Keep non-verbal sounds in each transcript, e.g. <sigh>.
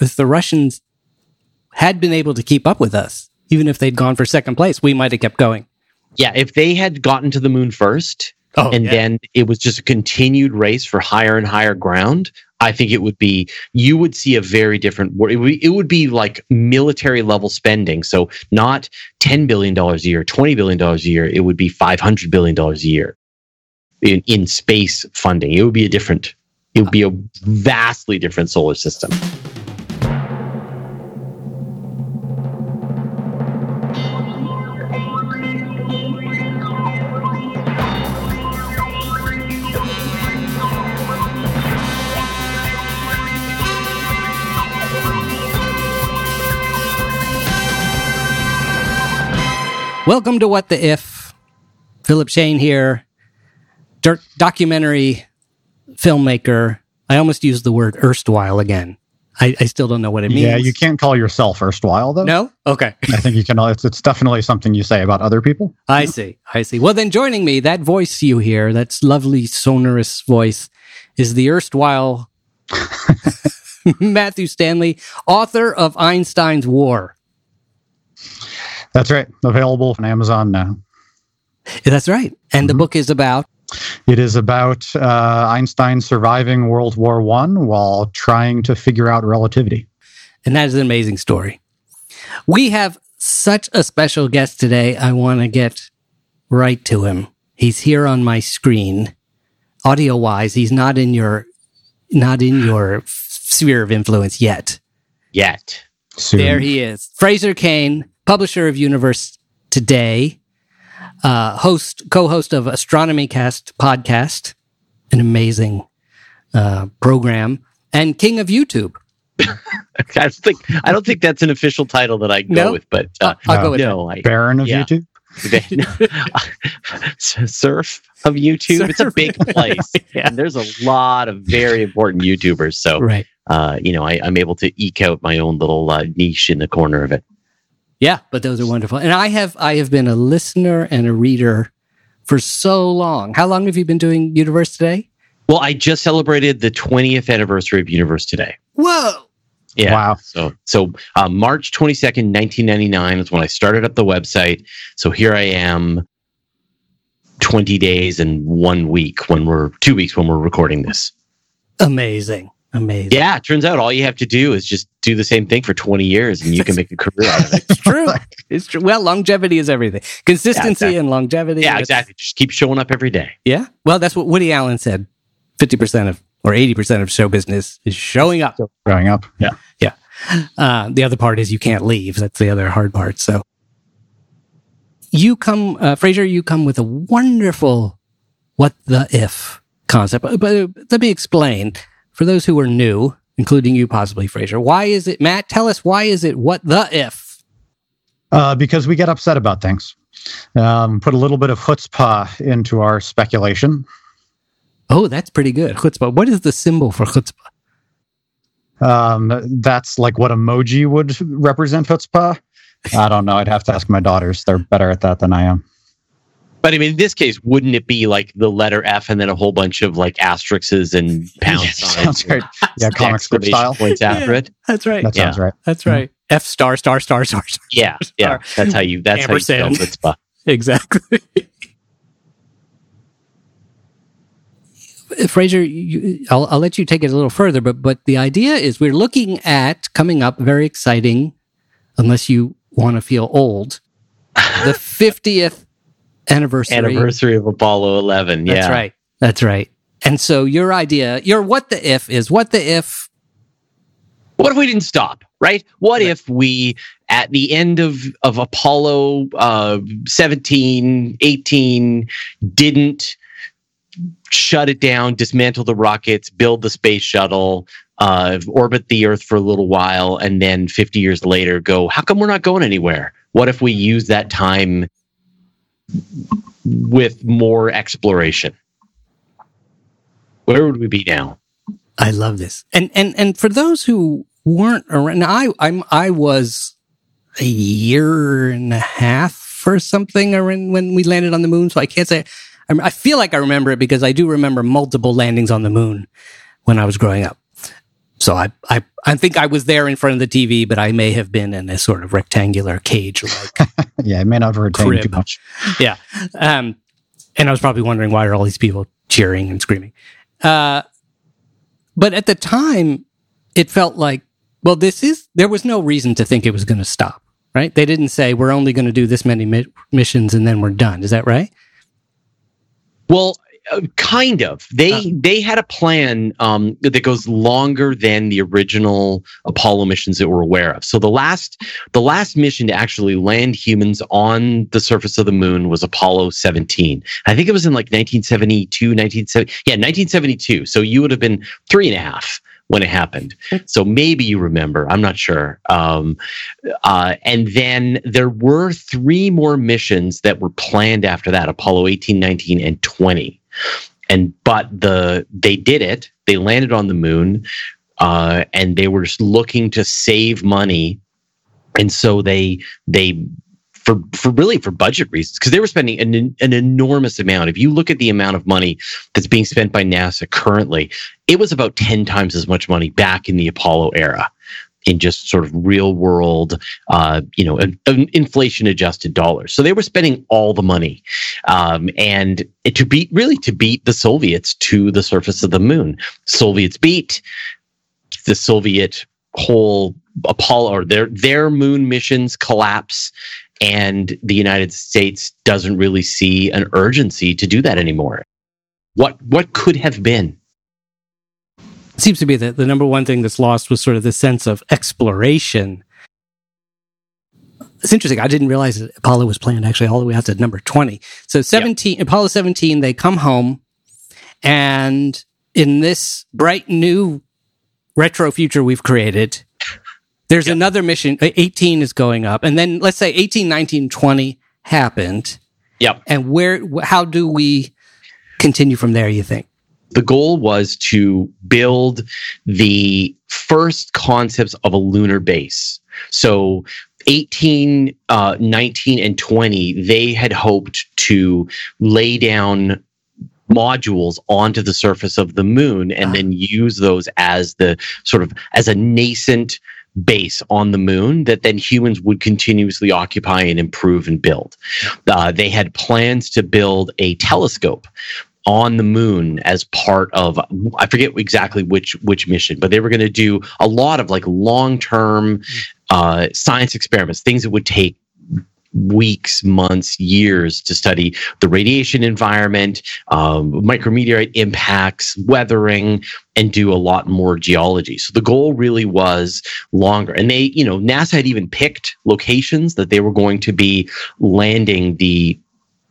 if the Russians had been able to keep up with us, even if they'd gone for second place, we might have kept going. Yeah, if they had gotten to the moon first, Oh, and yeah. then it was just a continued race for higher and higher ground, I think it would be you would see a very different it would, it would be like military level spending. So not ten billion dollars a year, twenty billion dollars a year. It would be five hundred billion dollars a year in in space funding. It would be a different. It would be a vastly different solar system. Welcome to What the If. Philip Shane here, Dirt documentary filmmaker. I almost used the word erstwhile again. I, I still don't know what it means. Yeah, you can't call yourself erstwhile though. No? Okay. I think you can. It's, it's definitely something you say about other people. I see. I see. Well, then joining me, that voice you hear, that's lovely sonorous voice, is the erstwhile <laughs> <laughs> Matthew Stanley, author of Einstein's War. That's right. Available on Amazon now. That's right. And the Mhm. book is about It is about uh, Einstein surviving World War One while trying to figure out relativity. And that is an amazing story. We have such a special guest today. I want to get right to him. He's here on my screen. Audio wise, he's not in your not in your sphere of influence yet. Yet. Soon. There he is. Fraser Cain, publisher of Universe Today, uh, host, co-host of Astronomy Cast podcast, an amazing uh, program, and king of YouTube. <laughs> I don't think I don't think that's an official title that I go No? with, but uh, I'll, I'll go with no, I Baron of Yeah. YouTube. <laughs> <laughs> serf of YouTube. It's a big place. Yeah. And there's a lot of very important YouTubers. So. Right. uh, you know, I, I'm able to eke out my own little uh, niche in the corner of it. Yeah, but those are wonderful. And I have I have been a listener and a reader for so long. How long have you been doing Universe Today? Well, I just celebrated the 20th anniversary of Universe today. Whoa. Yeah. Wow. So, so uh, March 22nd, 1999 is when I started up the website. So here I am 20 days and one week when we're two weeks when we're recording this. Amazing. Amazing. Yeah. It turns out all you have to do is just do the same thing for 20 years and you can make a career out of it. It's true. It's true. Well, longevity is everything. Consistency exactly. and longevity. Yeah, exactly. Just keep showing up every day. Yeah. Well, that's what Woody Allen said. 50% of, or 80% of show business is showing up. Growing up. Yeah. Yeah. Uh, the other part is you can't leave. That's the other hard part. So you come, uh, Fraser, you come with a wonderful what the if concept. But, but let me explain for those who are new, including you possibly, Fraser. Why is it, Matt, tell us why is it what the if? Uh, because we get upset about things. Um, put a little bit of chutzpah into our speculation. Oh, that's pretty good. Chutzpah. What is the symbol for chutzpah? Um, that's like what emoji would represent chutzpah. I don't know. I'd have to ask my daughters. They're better at that than I am. But I mean, in this case, wouldn't it be like the letter F and then a whole bunch of like asterisks and <laughs> pound Yeah, signs? right. Yeah, comic strip exclamation style. Points after it. <laughs> That's right. That sounds right. That's right. Mm-hmm. F star, star, star, star, star. Yeah, yeah. That's how you. That's how you spell Ampersand. <laughs> Exactly. Uh, Fraser, you, I'll, I'll let you take it a little further, but but the idea is we're looking at coming up very exciting, unless you want to feel old, the fiftieth anniversary. Anniversary of Apollo 11. Yeah, That's right. That's right. And so your idea, your what the if is what the if. What if we didn't stop? Right? What if we, at the end of of Apollo uh, 17, 18, didn't shut it down, dismantle the rockets, build the space shuttle, uh, orbit the Earth for a little while, and then 50 years later go, how come we're not going anywhere? What if we use that time with more exploration? Where would we be now? I love this. And and and for those who weren't around, I I'm I was a year and a half or something around when we landed on the moon, so I can't say. I feel like I remember it because I do remember multiple landings on the moon when I was growing up. So I, I, I think I was there in front of the TV, but I may have been in a sort of rectangular cage like <laughs> yeah, I may not have retained Crib. too much. <laughs> yeah. Um, and I was probably wondering why are all these people cheering and screaming. Uh, but at the time, it felt like, well, this is, there was no reason to think it was going to stop, right? They didn't say we're only going to do this many mi- missions and then we're done. Is that right? Well, kind of. They Uh. they had a plan um, that goes longer than the original Apollo missions that we're aware of. So the last the last mission to actually land humans on the surface of the moon was Apollo 17. I think it was in like 1972, 1970. Yeah, 1972. So you would have been three and a half when it happened. So maybe you remember. I'm not sure. Um, uh, and then there were three more missions that were planned after that: Apollo 18, 19, and 20. And but the they did it. They landed on the moon, uh, and they were looking to save money, and so they they. For, for really for budget reasons because they were spending an, an enormous amount if you look at the amount of money that's being spent by nasa currently it was about 10 times as much money back in the apollo era in just sort of real world, uh, you know, an, an inflation adjusted dollars. So they were spending all the money, um, and to beat really to beat the Soviets to the surface of the moon. Soviets beat the Soviet whole Apollo or their their moon missions collapse. And the United States doesn't really see an urgency to do that anymore. What what could have been? It seems to be that the number one thing that's lost was sort of the sense of exploration. It's interesting. I didn't realize that Apollo was planned actually all the way out to number 20. So 17, Apollo 17, they come home and in this bright new retro future we've created, there's Yep. another mission. uh, 18 is going up. And then let's say 18, 19, 20 happened. Yep. And where, how do we continue from there, you think? The goal was to build the first concepts of a lunar base. So 18, uh, 19, and 20, they had hoped to lay down modules onto the surface of the moon and Ah. then use those as the sort of as a nascent base on the moon that then humans would continuously occupy and improve and build. Uh, they had plans to build a telescope on the moon as part of I forget exactly which which mission, but they were going to do a lot of like long term uh, science experiments, things that would take weeks, months, years to study the radiation environment, um, micrometeorite impacts, weathering, and do a lot more geology. So the goal really was longer. And they, you know, NASA had even picked locations that they were going to be landing the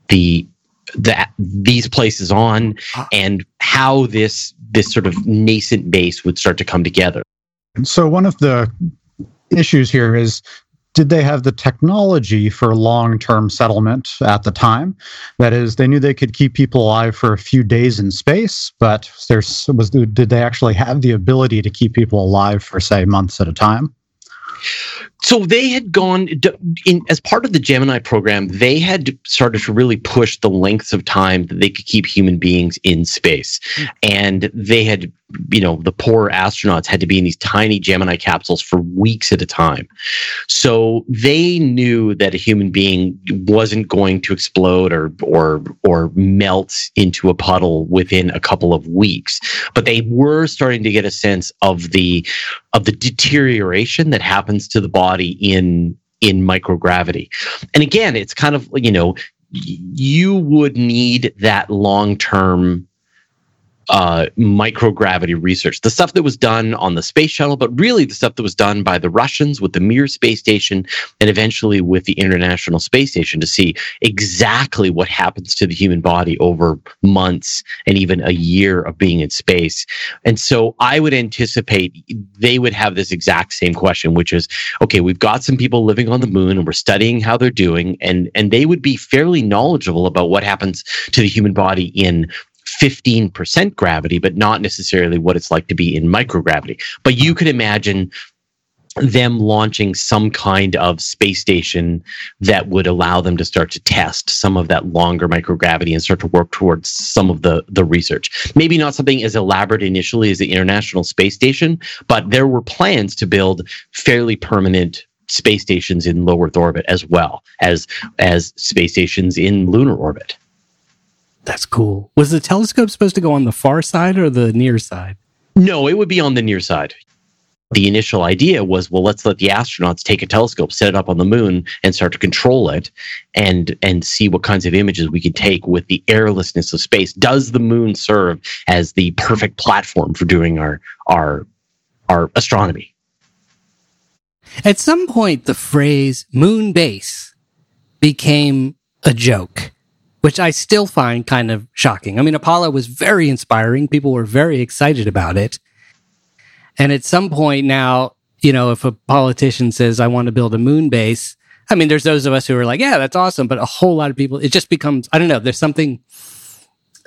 the that these places on Ah. and how this this sort of nascent base would start to come together. So one of the issues here is did they have the technology for long-term settlement at the time? That is, they knew they could keep people alive for a few days in space, but there's was did they actually have the ability to keep people alive for say months at a time? So they had gone in as part of the Gemini program. They had started to really push the lengths of time that they could keep human beings in space, and they had, you know, the poor astronauts had to be in these tiny Gemini capsules for weeks at a time. So they knew that a human being wasn't going to explode or or or melt into a puddle within a couple of weeks, but they were starting to get a sense of the of the deterioration that happens to the body in in microgravity. And again, it's kind of you know you would need that long term uh, microgravity research, the stuff that was done on the space shuttle, but really the stuff that was done by the Russians with the Mir space station and eventually with the International Space Station to see exactly what happens to the human body over months and even a year of being in space. And so I would anticipate they would have this exact same question, which is, okay, we've got some people living on the moon and we're studying how they're doing, and and they would be fairly knowledgeable about what happens to the human body in 15% gravity, but not necessarily what it's like to be in microgravity. But you could imagine them launching some kind of space station that would allow them to start to test some of that longer microgravity and start to work towards some of the the research. Maybe not something as elaborate initially as the International Space Station, but there were plans to build fairly permanent space stations in low Earth orbit as well as as space stations in lunar orbit. That's cool. Was the telescope supposed to go on the far side or the near side? No, it would be on the near side. The initial idea was, well, let's let the astronauts take a telescope, set it up on the moon, and start to control it, and and see what kinds of images we can take with the airlessness of space. Does the moon serve as the perfect platform for doing our our our astronomy? At some point, the phrase moon base became a joke, which I still find kind of shocking. I mean, Apollo was very inspiring. People were very excited about it. And at some point now, you know, if a politician says, I want to build a moon base, I mean, there's those of us who are like, yeah, that's awesome. But a whole lot of people, it just becomes, I don't know, there's something.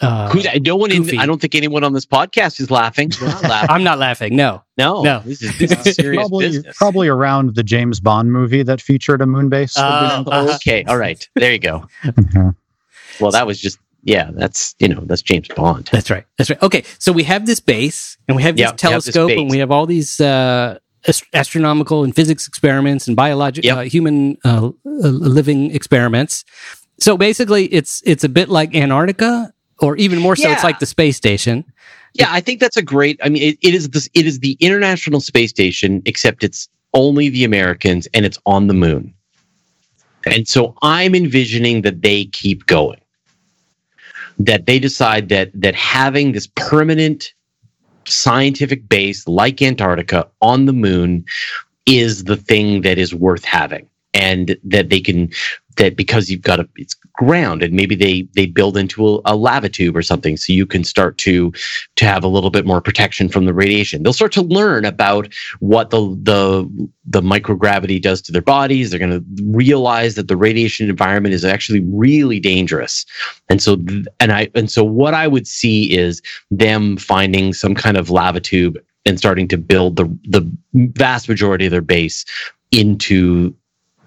Uh, Who's, no one in. I don't think anyone on this podcast is laughing. Not laughing. I'm not laughing. No. no, No. This is, this is serious probably business. probably around the James Bond movie that featured a moon base. Uh, uh-huh. Okay, all right. There you go. <laughs> Yeah. Well, that was just yeah. That's you know that's James Bond. That's right. That's right. Okay. So we have this base and we have this Yeah, we have this telescope and we have all these uh, ast- astronomical and physics experiments and biological Yep. uh, human uh, uh, living experiments. So basically, it's it's a bit like Antarctica, or even more so, it's like the space station. Yeah, I think that's a great. I mean, it, it is this. It is the International Space Station, except it's only the Americans and it's on the moon. And so I'm envisioning that they keep going. That they decide that that having this permanent scientific base like Antarctica on the moon is the thing that is worth having. And that they can that because you've got a it's ground and maybe they they build into a, a lava tube or something so you can start to to have a little bit more protection from the radiation. They'll start to learn about what the the the microgravity does to their bodies. They're going to realize that the radiation environment is actually really dangerous. And so and I and so what I would see is them finding some kind of lava tube and starting to build the the vast majority of their base into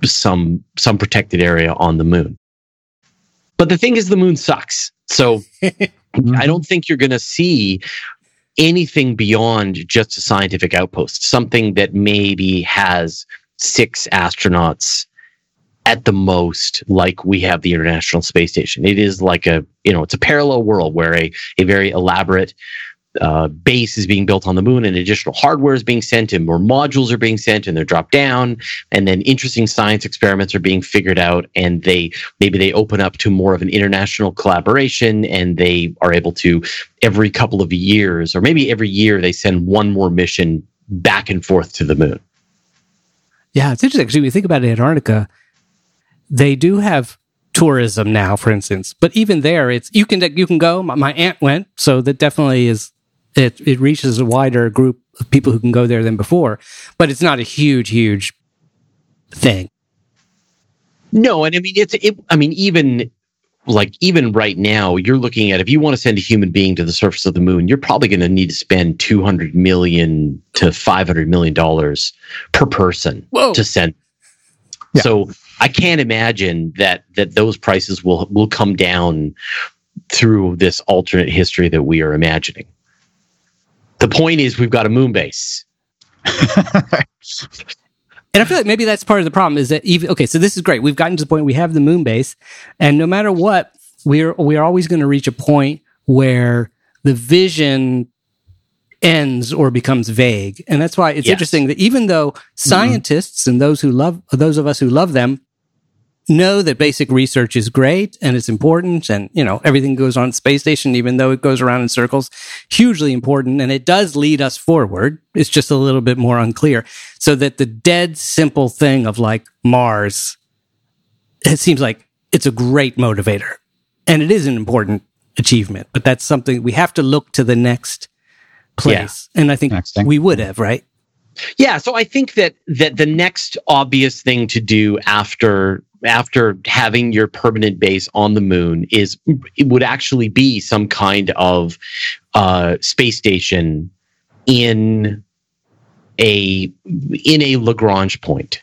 some some protected area on the moon. But the thing is the moon sucks. So <laughs> I don't think you're going to see anything beyond just a scientific outpost, something that maybe has six astronauts at the most, like we have the International Space Station. It is like a, you know, it's a parallel world where a, a very elaborate uh, base is being built on the moon and additional hardware is being sent and more modules are being sent and they're dropped down and then interesting science experiments are being figured out and they maybe they open up to more of an international collaboration and they are able to every couple of years or maybe every year they send one more mission back and forth to the moon Yeah, it's interesting. because when you think about Antarctica, they do have tourism now, for instance. But even there, it's you can you can go. My, my aunt went, so that definitely is it. It reaches a wider group of people who can go there than before. But it's not a huge, huge thing. No, and I mean it's it, I mean even like even right now you're looking at if you want to send a human being to the surface of the moon, you're probably going to need to spend 200 million to 500 million dollars per person Whoa. to send. Yeah. So I can't imagine that that those prices will will come down through this alternate history that we are imagining. The point is we've got a moon base. <laughs> And I feel like maybe that's part of the problem is that even okay, so this is great. We've gotten to the point we have the moon base, and no matter what, we're we're always going to reach a point where the vision ends or becomes vague. And that's why it's Yes. interesting that even though scientists and those who love those of us who love them know that basic research is great and it's important and you know everything goes on space station even though it goes around in circles hugely important and it does lead us forward. It's just a little bit more unclear. So that the dead simple thing of like mars it seems like it's a great motivator and it is an important achievement but that's something we have to look to the next place. And i think we would have right? Yeah, so I think that that the next obvious thing to do after after having your permanent base on the moon is it would actually be some kind of uh, space station in a in a Lagrange point.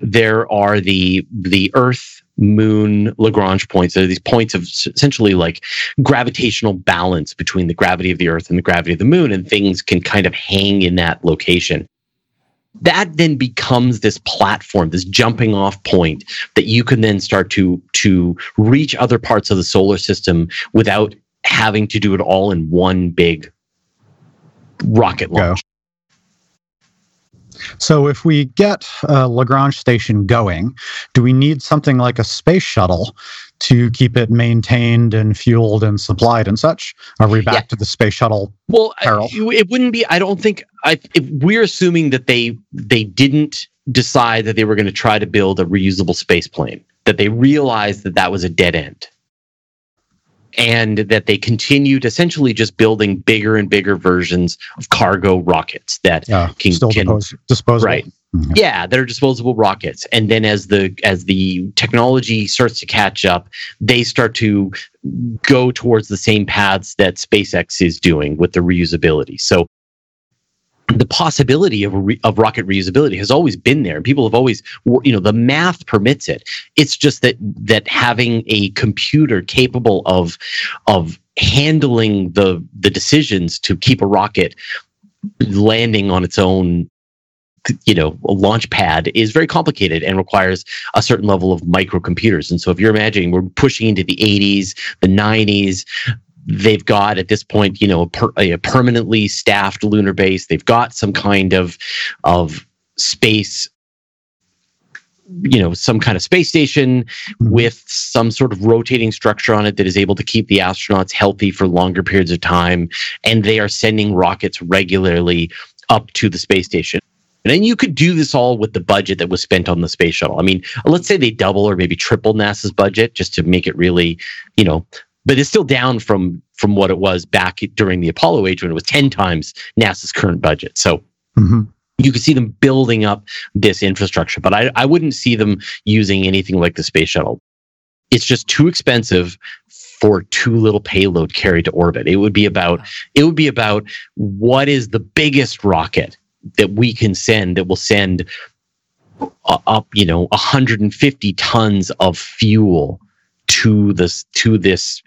There are the the Earth moon Lagrange points. There are these points of essentially like gravitational balance between the gravity of the Earth and the gravity of the moon, and things can kind of hang in that location. That then becomes this platform, this jumping off point that you can then start to to reach other parts of the solar system without having to do it all in one big rocket launch. So, if we get a Lagrange station going, do we need something like a space shuttle to keep it maintained and fueled and supplied and such? Are we back Yeah. to the space shuttle? Well. I- it wouldn't be. I don't think. I, if we're assuming that they they didn't decide that they were going to try to build a reusable space plane. That they realized that that was a dead end, and that they continued essentially just building bigger and bigger versions of cargo rockets that Yeah, Can- still can- dispos- disposable. Right. Mhm. yeah they're disposable rockets and then as the as the technology starts to catch up they start to go towards the same paths that SpaceX is doing with the reusability so the possibility of, re- of rocket reusability has always been there. People have always, you know, the math permits it. It's just that that having a computer capable of of handling the the decisions to keep a rocket landing on its own you know launch pad is very complicated and requires a certain level of microcomputers and so if you're imagining we're pushing into the 80s the 90s they've got at this point you know a, per, a permanently staffed lunar base they've got some kind of of space you know some kind of space station Mhm. with some sort of rotating structure on it that is able to keep the astronauts healthy for longer periods of time and they are sending rockets regularly up to the space station and then you could do this all with the budget that was spent on the space shuttle. I mean, let's say they double or maybe triple NASA's budget just to make it really, you know, but it's still down from from what it was back during the Apollo age when it was 10 times NASA's current budget. So Mhm. you could see them building up this infrastructure, but I, I wouldn't see them using anything like the space shuttle. It's just too expensive for too little payload carried to orbit. It would be about it would be about what is the biggest rocket that we can send that will send uh, up, you know, 150 tons of fuel to this to this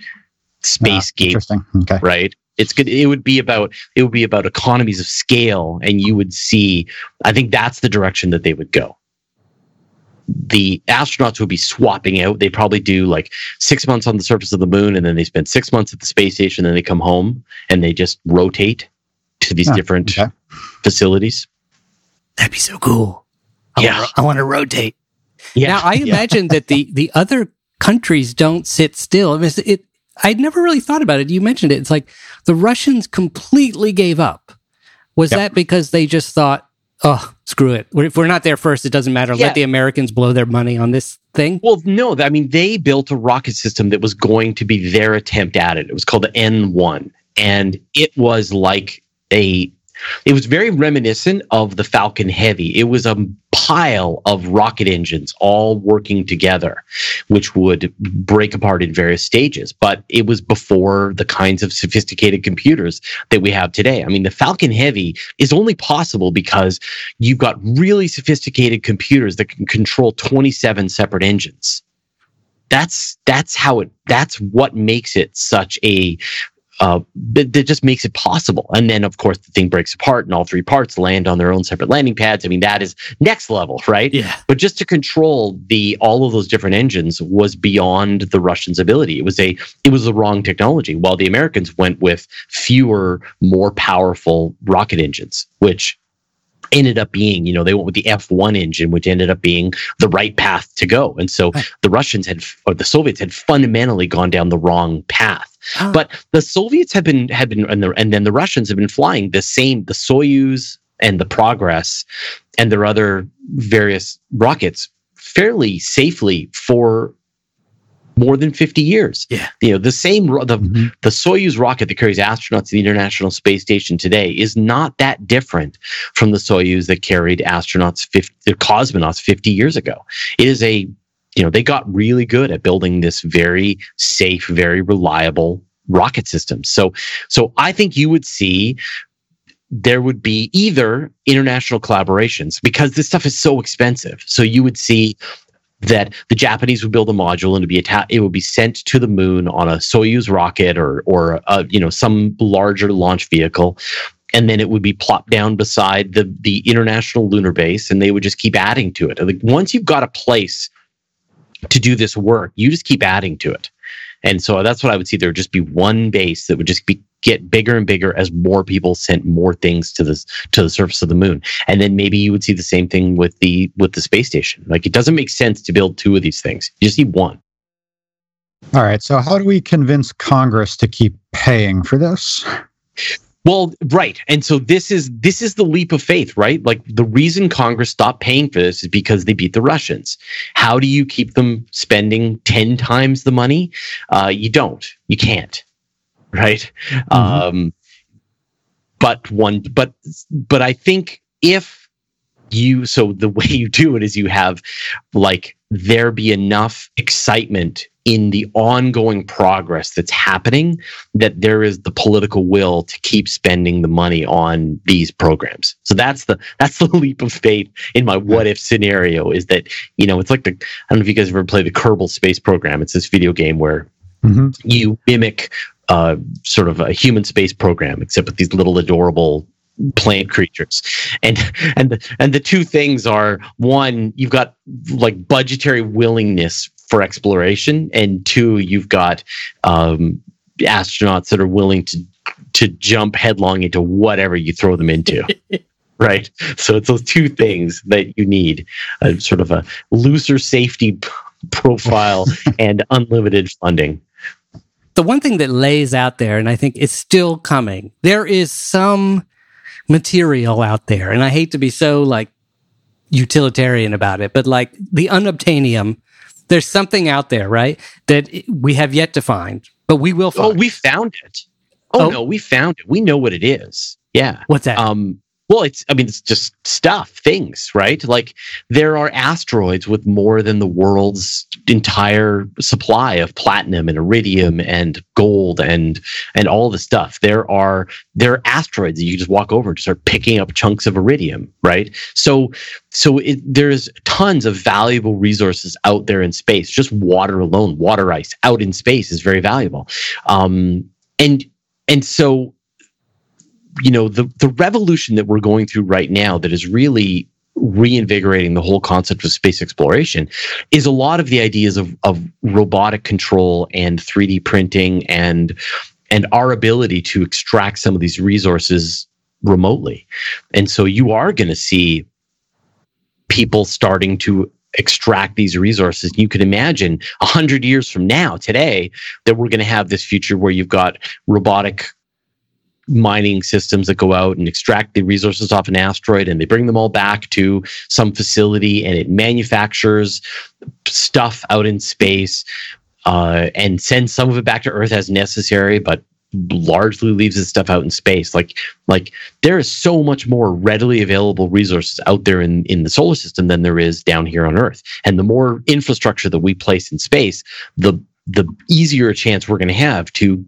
space Ah, gate Interesting. Okay. right it's good it would be about it would be about economies of scale and you would see i think that's the direction that they would go the astronauts would be swapping out they'd probably do like six months on the surface of the moon and then they spend six months at the space station and then they come home and they just rotate to these Ah, different okay. facilities That'd be so cool. I Yeah. wanna, I want to rotate. yeah Now, I <laughs> imagine that the, the other countries don't sit still. I mean, it, I'd never really thought about it. You mentioned it. It's like the Russians completely gave up. Was Yep. that because they just thought, oh, screw it. If we're not there first, it doesn't matter. Yeah. Let the Americans blow their money on this thing. Well, no, I mean, they built a rocket system that was going to be their attempt at it. It was called the N1. And it was like a, it was very reminiscent of the Falcon Heavy. It was a pile of rocket engines all working together, which would break apart in various stages. But it was before the kinds of sophisticated computers that we have today. I mean, the Falcon Heavy is only possible because you've got really sophisticated computers that can control 27 separate engines. That's that's how it that's what makes it such a uh, that, that just makes it possible. And then, of course, the thing breaks apart, and all three parts land on their own separate landing pads. I mean, that is next level, right? Yeah. But just to control the all of those different engines was beyond the Russians' ability. It was a it was the wrong technology. While the Americans went with fewer, more powerful rocket engines, which ended up being, you know, they went with the F1 engine, which ended up being the right path to go. And so the Russians had, or the Soviets had fundamentally gone down the wrong path. But the Soviets have been, have been, and, the, and then the Russians have been flying the same, the Soyuz and the Progress and their other various rockets fairly safely for more than 50 years. Yeah. You know, the same, the, Mhm. the Soyuz rocket that carries astronauts to the International Space Station today is not that different from the Soyuz that carried astronauts, 50, the cosmonauts 50 years ago. It is a, you know, they got really good at building this very safe, very reliable rocket system. So, so I think you would see there would be either international collaborations because this stuff is so expensive. So you would see that the Japanese would build a module and be atta- it would be sent to the moon on a Soyuz rocket or or a, you know some larger launch vehicle and then it would be plopped down beside the the international lunar base and they would just keep adding to it like once you've got a place to do this work. You just keep adding to it. And so that's what i would see. There would just be one base that would just be get bigger and bigger as more people sent more things to this to the surface of the moon. And then maybe you would see the same thing with the with the space station. Like it doesn't make sense to build two of these things. You just need one. All right. So, how do we convince Congress to keep paying for this? Well, right. And so this is this is the leap of faith, right? Like the reason Congress stopped paying for this is because they beat the Russians. How do you keep them spending 10 times the money? Uh, you don't. You can't. Right? Um but one but but I think if you so the way you do it is you have like there be enough excitement in the ongoing progress that's happening that there is the political will to keep spending the money on these programs. So that's the that's the <laughs> leap of faith in my what if scenario is that you know it's like the I don't know if you guys ever played the Kerbal Space Program. It's this video game where Mhm. you mimic uh, sort of a human space program, except with these little adorable plant creatures. And and the, and the two things are one you've got like budgetary willingness for exploration and two you've got um, astronauts that are willing to to jump headlong into whatever you throw them into <laughs> right? So it's those two things that you need a sort of a looser safety p- profile <laughs> and unlimited funding. The one thing that lays out there, and I think it's still coming, there is some material out there, and I hate to be so like utilitarian about it, but like the unobtainium, there's something out there, right? That we have yet to find, but we will find. oh we found it oh, Oh. no we found it we know what it is yeah What's that? um well it's i mean it's just stuff things right? Like there are asteroids with more than the world's entire supply of platinum and iridium and gold and and all the stuff. There are there are asteroids that you just walk over and start picking up chunks of iridium right? So so it, there's tons of valuable resources out there in space. Just water alone water ice out in space is very valuable. Um and and so you know the the revolution that we're going through right now that is really reinvigorating the whole concept of space exploration is a lot of the ideas of of robotic control and 3D printing and and our ability to extract some of these resources remotely. And so you are going to see people starting to extract these resources. You could imagine a hundred years from now, today, that we're going to have this future where you've got robotic mining systems that go out and extract the resources off an asteroid and they bring them all back to some facility and it manufactures stuff out in space uh, and sends some of it back to earth as necessary but largely leaves this stuff out in space. Like like there is so much more readily available resources out there in in the solar system than there is down here on earth. And the more infrastructure that we place in space the the easier a chance we're going to have to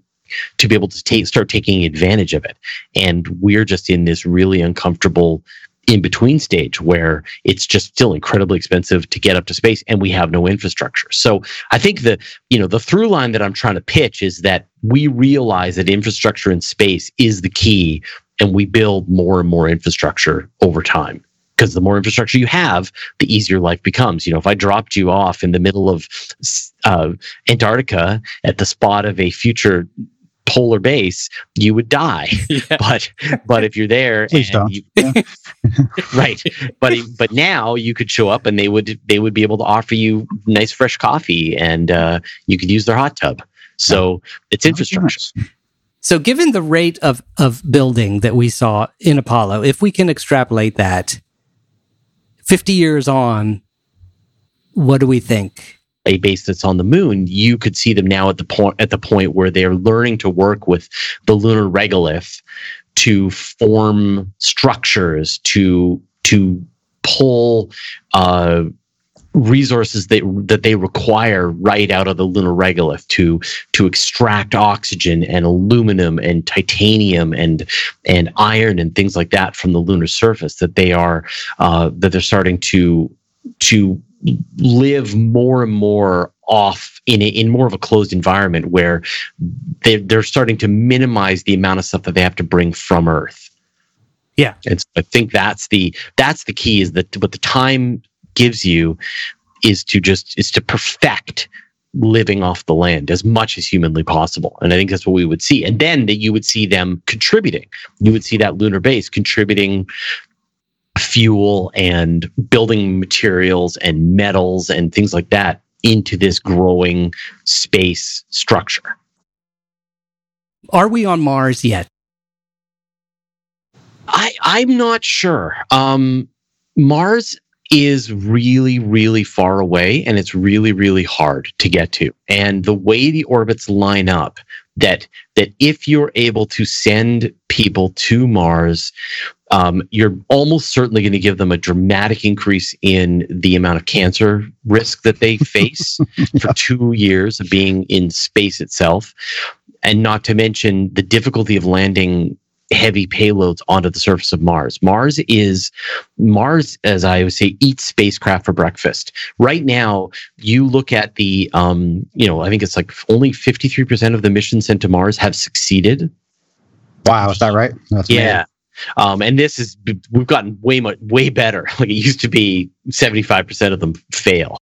to be able to take, start taking advantage of it. And we're just in this really uncomfortable in between stage where it's just still incredibly expensive to get up to space and we have no infrastructure. So I think the, you know, the through line that I'm trying to pitch is that we realize that infrastructure in space is the key and we build more and more infrastructure over time. Because the more infrastructure you have, the easier life becomes. You know, if I dropped you off in the middle of uh, Antarctica at the spot of a future polar base, you would die. <laughs> Yeah. <laughs> But but if you're there, Please and don't. you- Yeah. right? But but now you could show up and they would they would be able to offer you nice fresh coffee and uh, you could use their hot tub. So it's infrastructure. Nice. So, given the rate of, of building that we saw in Apollo, if we can extrapolate that 50 years on, what do we think? A base that's on the moon, you could see them now at the point at the point where they're learning to work with the lunar regolith to form structures to to pull uh, resources that that they require right out of the lunar regolith to to extract oxygen and aluminum and titanium and and iron and things like that from the lunar surface that they are uh, that they're starting to to live more and more off in a, in more of a closed environment where they they're starting to minimize the amount of stuff that they have to bring from Earth. Yeah, and so I think that's the that's the key is that what the time gives you is to just is to perfect living off the land as much as humanly possible. And I think that's what we would see. And then that you would see them contributing. You would see that lunar base contributing fuel and building materials and metals and things like that into this growing space structure. Are we on Mars yet? I, I'm not sure. Um, Mars is really, really far away and it's really, really hard to get to. And the way the orbits line up, that that if you're able to send people to Mars, um, you're almost certainly going to give them a dramatic increase in the amount of cancer risk that they <laughs> face yeah. for two years of being in space itself. And not to mention the difficulty of landing heavy payloads onto the surface of Mars. Mars is Mars, as I would say, eats spacecraft for breakfast. Right now, you look at the, um, you know, I think it's like only fifty three percent of the missions sent to Mars have succeeded. Wow, is that right? That's yeah. Um, and this is we've gotten way much way better. <laughs> Like it used to be, seventy five percent of them fail.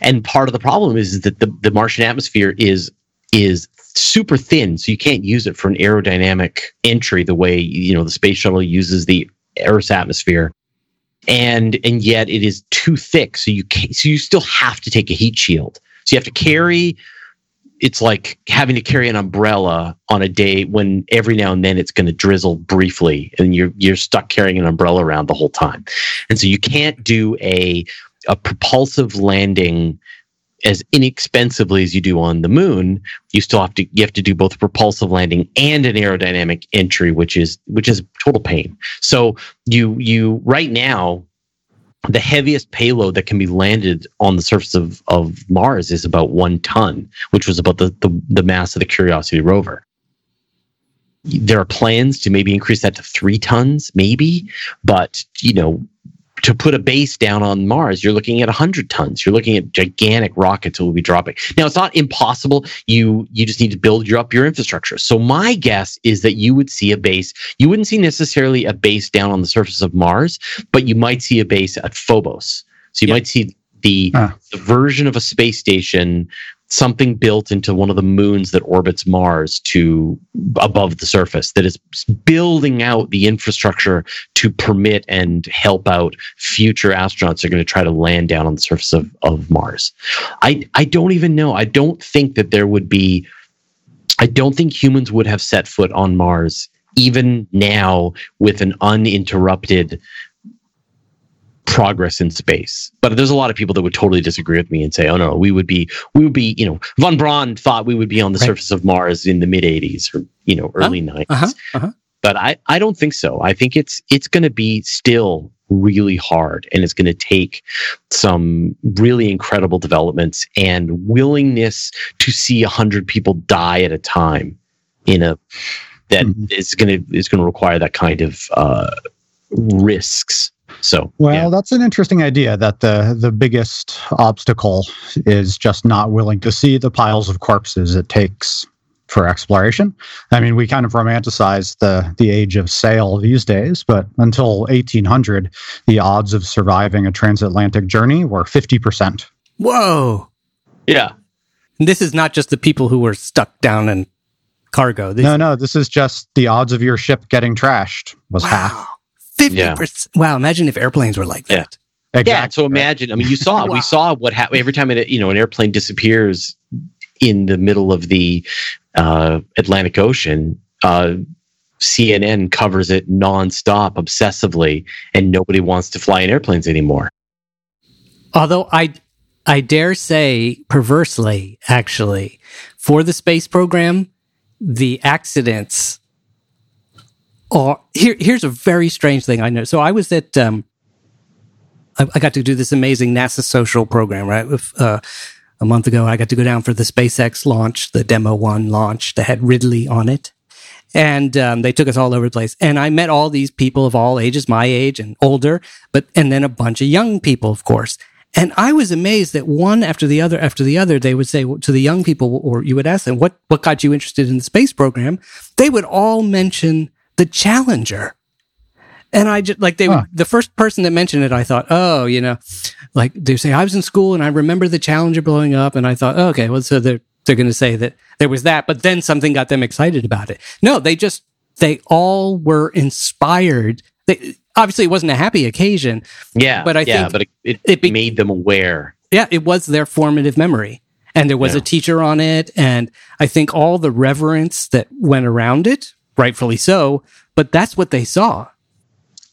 And part of the problem is that the, the Martian atmosphere is is super thin, so you can't use it for an aerodynamic entry the way you know the space shuttle uses the Earth's atmosphere. And and yet it is too thick, so you so you still have to take a heat shield. So you have to carry. It's like having to carry an umbrella on a day when every now and then it's going to drizzle briefly, and you're you're stuck carrying an umbrella around the whole time. And so you can't do a a propulsive landing as inexpensively as you do on the moon, you still have to you have to do both a propulsive landing and an aerodynamic entry, which is which is total pain. So you you right now the heaviest payload that can be landed on the surface of, of Mars is about one ton, which was about the, the, the mass of the Curiosity rover. There are plans to maybe increase that to three tons, maybe, but you know, to put a base down on Mars, you're looking at 100 tons. You're looking at gigantic rockets that will be dropping. Now, it's not impossible. You you just need to build your, up your infrastructure. So my guess is that you would see a base. You wouldn't see necessarily a base down on the surface of Mars, but you might see a base at Phobos. So you might see the, ah. the version of a space station something built into one of the moons that orbits Mars to above the surface that is building out the infrastructure to permit and help out future astronauts are going to try to land down on the surface of, of Mars. I, I don't even know. I don't think that there would be, I don't think humans would have set foot on Mars even now with an uninterrupted progress in space. But there's a lot of people that would totally disagree with me and say, "Oh no, we would be, we would be, you know, von Braun thought we would be on the right. surface of Mars in the mid '80s or you know early '90s." Uh-huh, uh-huh. But I, I don't think so. I think it's it's going to be still really hard, and it's going to take some really incredible developments and willingness to see a hundred people die at a time in a that mm-hmm. is going to is going to require that kind of uh, risks so, well, yeah. that's an interesting idea that the the biggest obstacle is just not willing to see the piles of corpses it takes for exploration. I mean, we kind of romanticize the the age of sail these days, but until 1800, the odds of surviving a transatlantic journey were 50%. Whoa. Yeah. And this is not just the people who were stuck down in cargo. These no, no, this is just the odds of your ship getting trashed was wow. half. Fifty yeah. percent. Wow! Imagine if airplanes were like that. Yeah. Exactly. Yeah. So imagine. I mean, you saw wow. we saw what happened every time it, you know an airplane disappears in the middle of the uh, Atlantic Ocean. Uh, CNN covers it nonstop, obsessively, and nobody wants to fly in airplanes anymore. Although I, I dare say, perversely, actually, for the space program, the accidents or here, here's a very strange thing I know. So I was at, um, I, I got to do this amazing NASA social program, right? With, uh, a month ago, I got to go down for the SpaceX launch, the demo one launch that had Ripley on it. And um, they took us all over the place. And I met all these people of all ages, my age and older, but, and then a bunch of young people, of course. And I was amazed that one after the other after the other, they would say to the young people, or you would ask them, what, what got you interested in the space program? They would all mention the Challenger. And I just like they huh. the first person that mentioned it, I thought, oh, you know, like they say I was in school and I remember the Challenger blowing up, and I thought, oh, okay, well, so they're they're going to say that there was that, but then something got them excited about it. No, they just they all were inspired. They, obviously, it wasn't a happy occasion. Yeah, but I yeah, think but it, it, it be- made them aware. Yeah, it was their formative memory and there was yeah. a teacher on it and i think all the reverence that went around it rightfully so but that's what they saw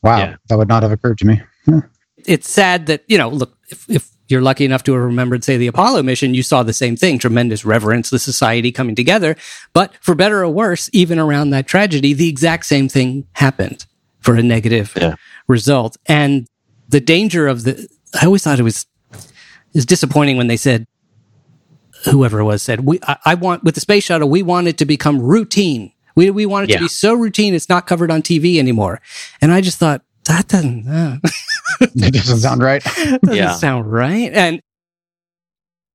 Wow, yeah. that would not have occurred to me. Yeah. It's sad that you know, look, if, if you're lucky enough to have remembered, say, the Apollo mission, you saw the same thing tremendous reverence, the society coming together. But for better or worse, even around that tragedy, the exact same thing happened for a negative yeah. result. And the danger of the, I always thought it was, is disappointing when they said, whoever it was said, we, I, I, want, with the space shuttle, we want it to become routine. We, we want it yeah. to be so routine, it's not covered on TV anymore. And I just thought, that doesn't, uh, <laughs> that doesn't sound right. <laughs> doesn't yeah. sound right. And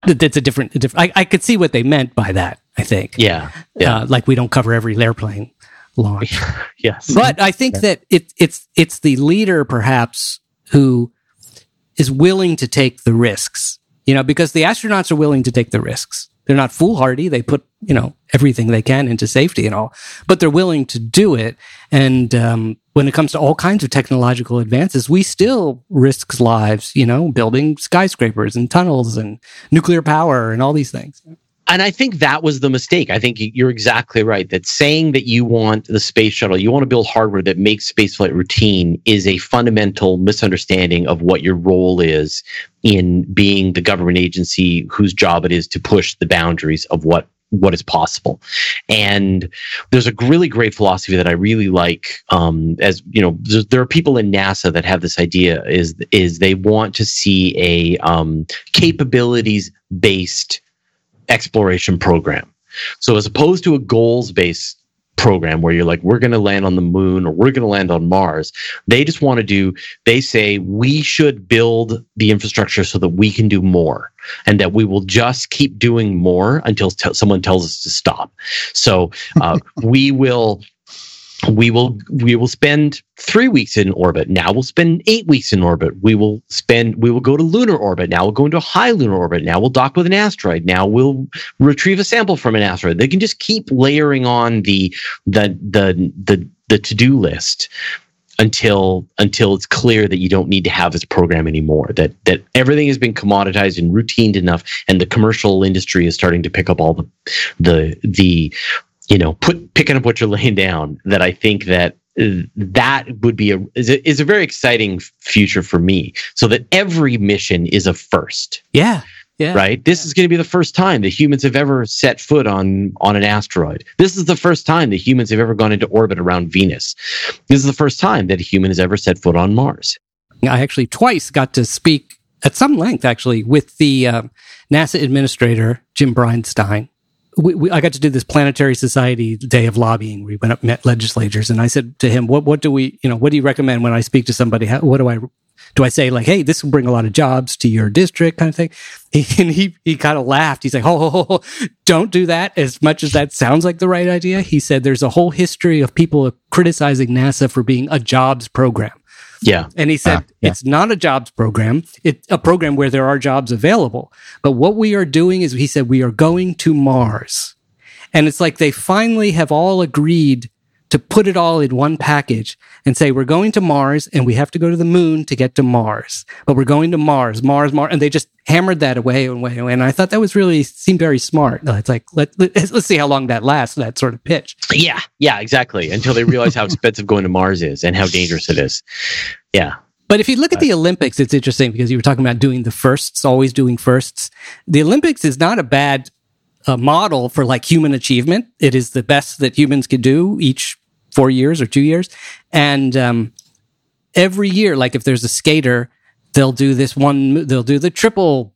that's a different, a different I, I, could see what they meant by that, I think. Yeah. yeah. Uh, like we don't cover every airplane launch. <laughs> yes. But I think yeah. that it, it's, it's the leader perhaps who is willing to take the risks, you know, because the astronauts are willing to take the risks. They're not foolhardy. They put, you know, everything they can into safety and all, but they're willing to do it. And, um, when it comes to all kinds of technological advances, we still risk lives, you know, building skyscrapers and tunnels and nuclear power and all these things and I think that was the mistake. I think you're exactly right that saying that you want the space shuttle, you want to build hardware that makes spaceflight routine is a fundamental misunderstanding of what your role is in being the government agency whose job it is to push the boundaries of what what is possible. And there's a really great philosophy that I really like. Um, as you know, there are people in NASA that have this idea is is they want to see a um, capabilities based exploration program. So as opposed to a goals based program where you're like, we're going to land on the moon or we're going to land on Mars, they just want to do, they say we should build the infrastructure so that we can do more and that we will just keep doing more until t- someone tells us to stop. So uh, <laughs> we will we will we will spend three weeks in orbit. Now we'll spend eight weeks in orbit. We will spend we will go to lunar orbit. Now we'll go into a high lunar orbit. Now we'll dock with an asteroid. Now we'll retrieve a sample from an asteroid. They can just keep layering on the the the the, the to-do list until until it's clear that you don't need to have this program anymore that that everything has been commoditized and routined enough and the commercial industry is starting to pick up all the the the you know, put picking up what you're <laughs> laying down. That I think that uh, that would be a is, a is a very exciting future for me. So that every mission is a first. Yeah. Yeah. Right. This yeah. is going to be the first time that humans have ever set foot on on an asteroid. This is the first time that humans have ever gone into orbit around Venus. This is the first time that a human has ever set foot on Mars. I actually twice got to speak at some length, actually, with the uh, NASA administrator Jim Bridenstine, we, we, I got to do this planetary society day of lobbying. We went up, met legislators, and I said to him, "What, what do we, you know, what do you recommend when I speak to somebody? How, what do I, do I say like, hey, this will bring a lot of jobs to your district, kind of thing?" <laughs> He, and he he kind of laughed. He's like, "Oh, don't do that." As much as that sounds like the right idea, he said, "There's a whole history of people criticizing NASA for being a jobs program." Yeah. And he said, uh, yeah. it's not a jobs program. It's a program where there are jobs available. But what we are doing is he said, we are going to Mars. And it's like they finally have all agreed to put it all in one package and say, we're going to Mars and we have to go to the moon to get to Mars, but we're going to Mars, Mars, Mars. And they just hammered that away and away, away. And I thought that was really seemed very smart. It's like, let, let, let's see how long that lasts, that sort of pitch. Yeah. Yeah, exactly. Until they realize how <laughs> expensive going to Mars is and how dangerous it is. Yeah. But if you look at the Olympics, it's interesting because you were talking about doing the firsts, always doing firsts. The Olympics is not a bad uh, model for like human achievement. It is the best that humans could do each four years or two years. And um, every year, like if there's a skater they'll do this one, they'll do the triple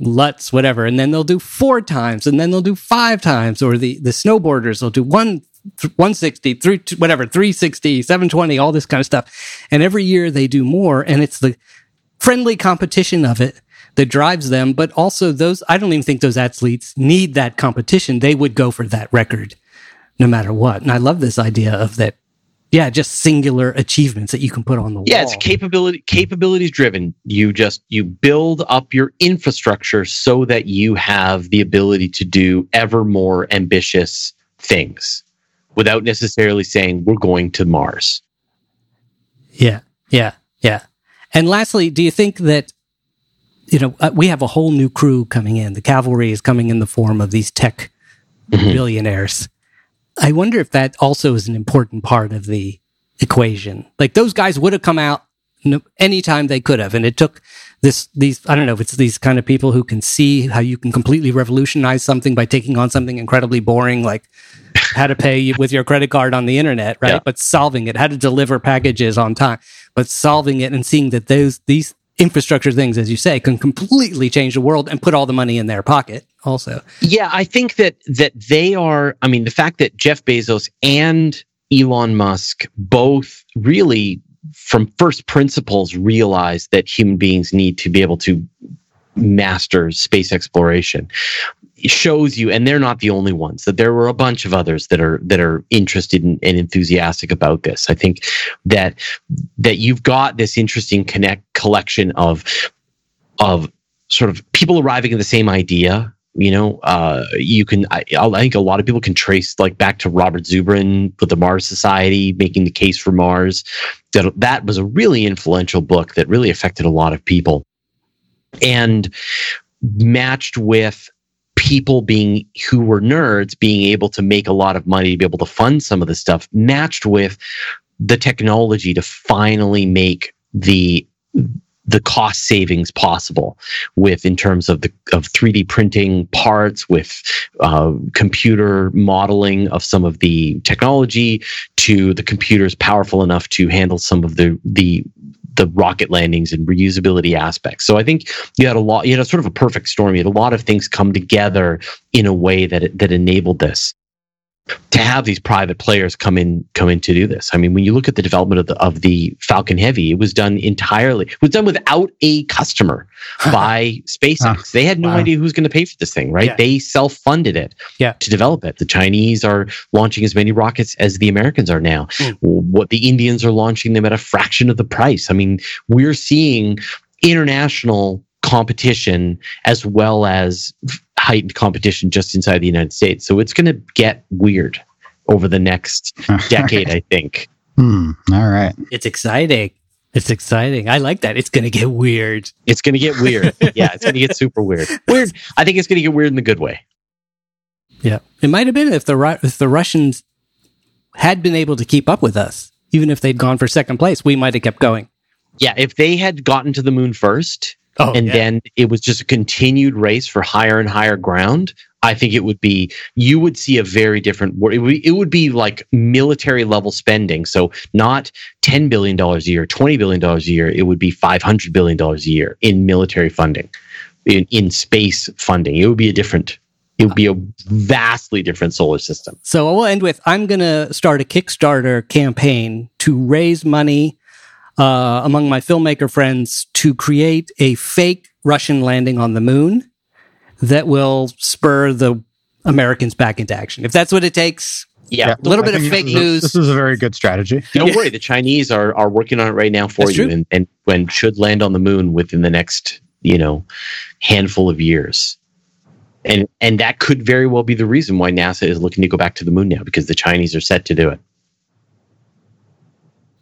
Lutz, whatever, and then they'll do four times, and then they'll do five times, or the the snowboarders will do one 160, three, whatever, 360, 720, all this kind of stuff. And every year they do more, and it's the friendly competition of it that drives them. But also those, I don't even think those athletes need that competition. They would go for that record no matter what. And I love this idea of that. Yeah, just singular achievements that you can put on the Yeah, wall. it's capability capabilities driven. You just you build up your infrastructure so that you have the ability to do ever more ambitious things without necessarily saying we're going to Mars. Yeah, yeah, yeah. And lastly, do you think that you know uh, we have a whole new crew coming in? The cavalry is coming in the form of these tech Mhm. billionaires. I wonder if that also is an important part of the equation. Like those guys would have come out no, anytime they could have, and it took this these I don't know if it's these kind of people who can see how you can completely revolutionize something by taking on something incredibly boring like how to pay with your credit card on the internet, right? Yeah. But solving it, how to deliver packages on time, but solving it and seeing that those these infrastructure things, as you say, can completely change the world and put all the money in their pocket. Also, Yeah, I think that that they are. I mean, the fact that Jeff Bezos and Elon Musk both really, from first principles, realize that human beings need to be able to master space exploration shows you and they're not the only ones that there were a bunch of others that are that are interested in, and enthusiastic about this. I think that that you've got this interesting connect collection of of sort of people arriving at the same idea you know? Uh, you can I, I think a lot of people can trace like back to robert zubrin with the mars society making the case for mars. That that was a really influential book that really affected a lot of people. And matched with people being who were nerds being able to make a lot of money to be able to fund some of the stuff matched with the technology to finally make the the cost savings possible with in terms of the of 3D printing parts with uh, computer modeling of some of the technology to the computers powerful enough to handle some of the the the rocket landings and reusability aspects. So I think you had a lot, you a sort of a perfect storm. You had a lot of things come together in a way that that enabled this to have these private players come in come in to do this. I mean, when you look at the development of the of the Falcon Heavy, it was done entirely it was done without a customer <laughs> by SpaceX. Ah, they had no wow. idea who's going to pay for this thing, right? Yeah. They self-funded it Yeah. to develop it. The Chinese are launching as many rockets as the Americans are now. Mm. What the Indians are launching them at a fraction of the price. I mean, we're seeing international competition as well as heightened competition just inside the United States. So it's going to get weird over the next <laughs> decade, I think. Hmm. All right. it's exciting. It's exciting. I like that. It's going to get weird. It's going to get weird. <laughs> yeah, it's going to get super weird. Weird. I think it's going to get weird in the good way. Yeah, it might have been if the if the Russians had been able to keep up with us, even if they'd gone for second place, we might have kept going. Yeah, if they had gotten to the moon first, Oh, and yeah. then it was just a continued race for higher and higher ground, I think it would be you would see a very different wor- it would, it would be like military level spending. So not ten billion dollars a year, twenty billion dollars a year. It would be five hundred billion dollars a year in military funding, in in space funding. It would be a different. It would be a vastly different solar system. So I will end with I'm going to start a Kickstarter campaign to raise money uh, among my filmmaker friends to create a fake Russian landing on the moon that will spur the Americans back into action. If that's what it takes, Yeah, a little I bit of fake this is a- news. This is a very good strategy. Don't Yeah. worry, the Chinese are are working on it right now for That's you, true. and and when should land on the moon within the next you know handful of years, and and that could very well be the reason why NASA is looking to go back to the moon now because the Chinese are set to do it.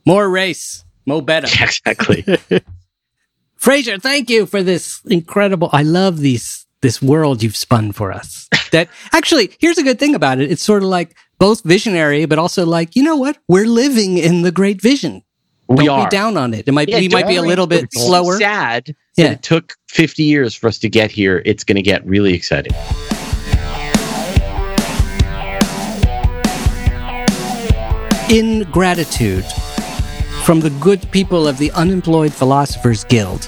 more race, mo better. <laughs> Exactly. <laughs> Fraser, thank you for this incredible. I love these this world you've spun for us. <laughs> That actually, here's a good thing about it. It's sort of like both visionary, but also like you know what? We're living in the great vision. we Don't are. be down on it. It might Yeah, we might be a little bit slower. Sad Yeah. it took 50 years for us to get here. It's going to get really exciting. In gratitude from the good people of the Unemployed Philosophers Guild,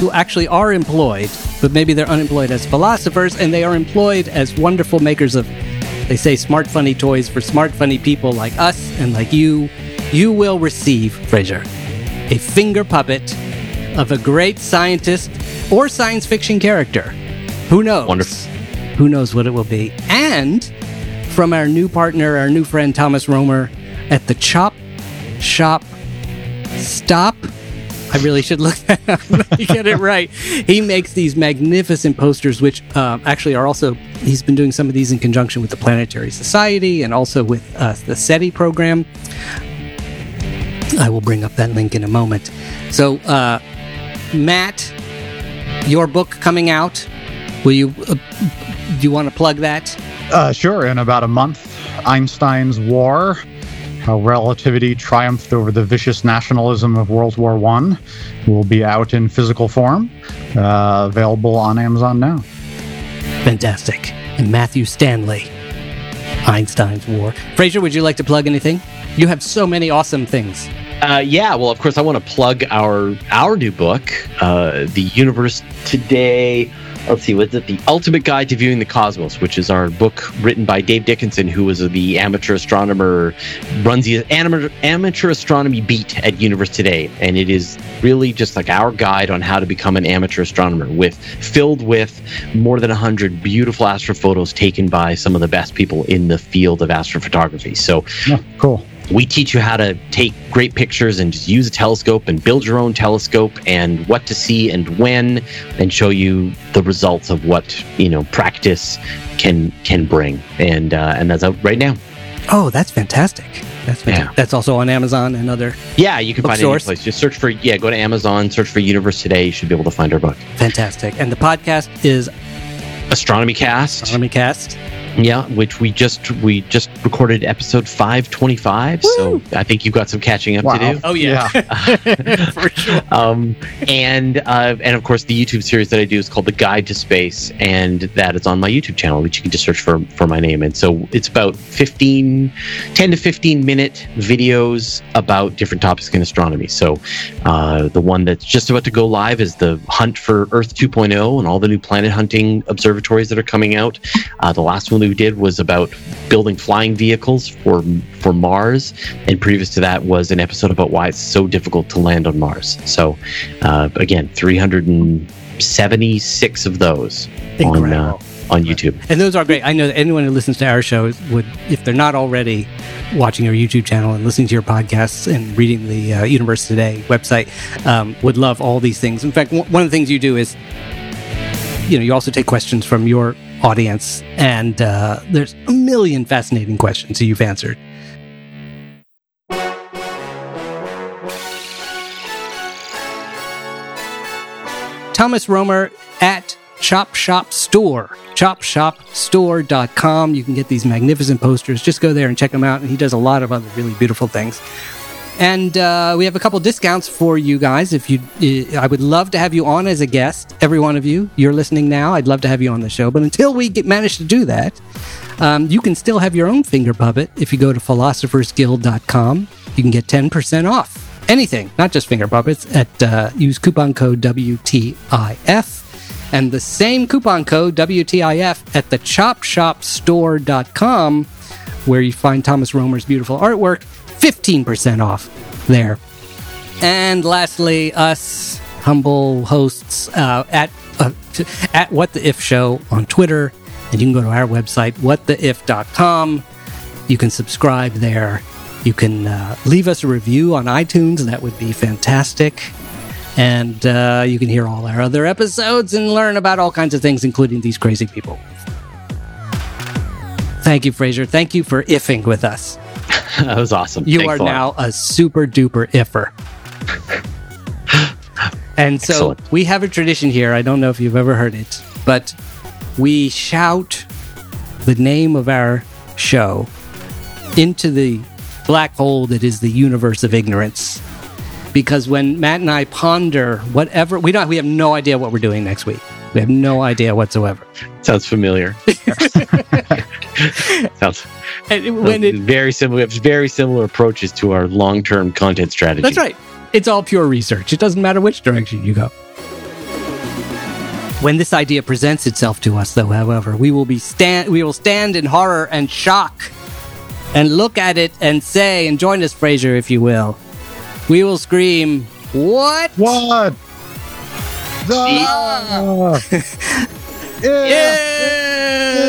who actually are employed, but maybe they're unemployed as philosophers and they are employed as wonderful makers of, they say, smart, funny toys for smart, funny people like us and like you. You will receive, Fraser, a finger puppet of a great scientist or science fiction character. Who knows? Wonderful. Who knows what it will be? And from our new partner, our new friend Thomas Romer at the Chop Shop Stop. I really should look <laughs> that up get it right. He makes these magnificent posters, which uh, actually are also, he's been doing some of these in conjunction with the Planetary Society and also with uh, the SETI program. I will bring up that link in a moment. So, uh, Matt, your book coming out. Will you, uh, do you want to plug that? Uh, sure. In about a month, Einstein's War How Relativity Triumphed Over the Vicious Nationalism of World War One will be out in physical form, uh, available on Amazon now. Fantastic. And Matthew Stanley, Einstein's War. Fraser, would you like to plug anything? You have so many awesome things. Uh, yeah, well, of course, I want to plug our our new book, uh, "The Universe Today." Let's see, what's it? The Ultimate Guide to Viewing the Cosmos, which is our book written by Dave Dickinson, who was the amateur astronomer, runs the amateur, astronomy beat at Universe Today, and it is really just like our guide on how to become an amateur astronomer, with filled with more than hundred beautiful astrophotos taken by some of the best people in the field of astrophotography. So cool. We teach you how to take great pictures and just use a telescope and build your own telescope and what to see and when and show you the results of what you know practice can can bring and uh, and that's out right now Oh, that's fantastic. That's fantastic. Yeah. That's also on Amazon and other. yeah you can find it any Bookstores. place just search for yeah go to amazon search for universe today you should be able to find our book Fantastic. And the podcast is astronomy cast Astronomy Cast. Yeah which we just we just recorded episode 525 so i think you've got some catching up to do Oh, yeah. <laughs> <laughs> For sure. um, and uh, and of course the YouTube series that I do is called The Guide to Space, and that is on my YouTube channel, which you can just search for for my name. And so it's about 15, 10 to 15 minute videos about different topics in astronomy. So uh, the one that's just about to go live is the hunt for Earth 2.0 and all the new planet hunting observatories that are coming out. Uh, the last one we did was about building flying vehicles for for Mars, and previous to that was an episode about why it's so difficult to land on Mars. So, uh, again, 376 of those on uh, Incredible. on YouTube. And those are great. I know that anyone who listens to our show would, if they're not already watching our YouTube channel and listening to your podcasts and reading the uh, Universe Today website, um, would love all these things. In fact, w- one of the things you do is, you know, you also take questions from your audience, and uh, there's a million fascinating questions you've answered. Thomas Romer at Chop Shop Store, chopshopstore.com. You can get these magnificent posters. Just go there and check them out. And he does a lot of other really beautiful things. And uh, we have a couple discounts for you guys. If you, I would love to have you on as a guest. Every one of you, you're listening now. I'd love to have you on the show. But until we get manage to do that, um, you can still have your own finger puppet if you go to philosophersguild.com. You can get 10% off anything, not just finger puppets, at uh, use coupon code WTIF. And the same coupon code WTIF at the chopshopstore.com, where you find Thomas Romer's beautiful artwork, 15% off there. And lastly, us humble hosts uh, at uh, at What the If Show on Twitter, and you can go to our website whattheif.com. You can subscribe there. You can uh, leave us a review on iTunes. That would be fantastic. And uh, you can hear all our other episodes and learn about all kinds of things, including these crazy people. Thank you, Fraser. Thank you for ifing with us. <laughs> that was awesome. You Thanks are a now a super duper iffer. <laughs> and so Excellent. we have a tradition here. I don't know if you've ever heard it, but we shout the name of our show into the black hole that is the universe of ignorance. Because when Matt and I ponder whatever, we don't, we have no idea what we're doing next week. We have no idea whatsoever. Sounds familiar. <laughs> <laughs> Sounds And when it, very similar. It's very similar approaches to our long-term content strategy. That's right. It's all pure research. It doesn't matter which direction you go. When this idea presents itself to us, though, however, we will be stand we will stand in horror and shock and look at it and say, and join us, Fraser, if you will. We will scream, What? What? Ah! <laughs> yeah. Yeah!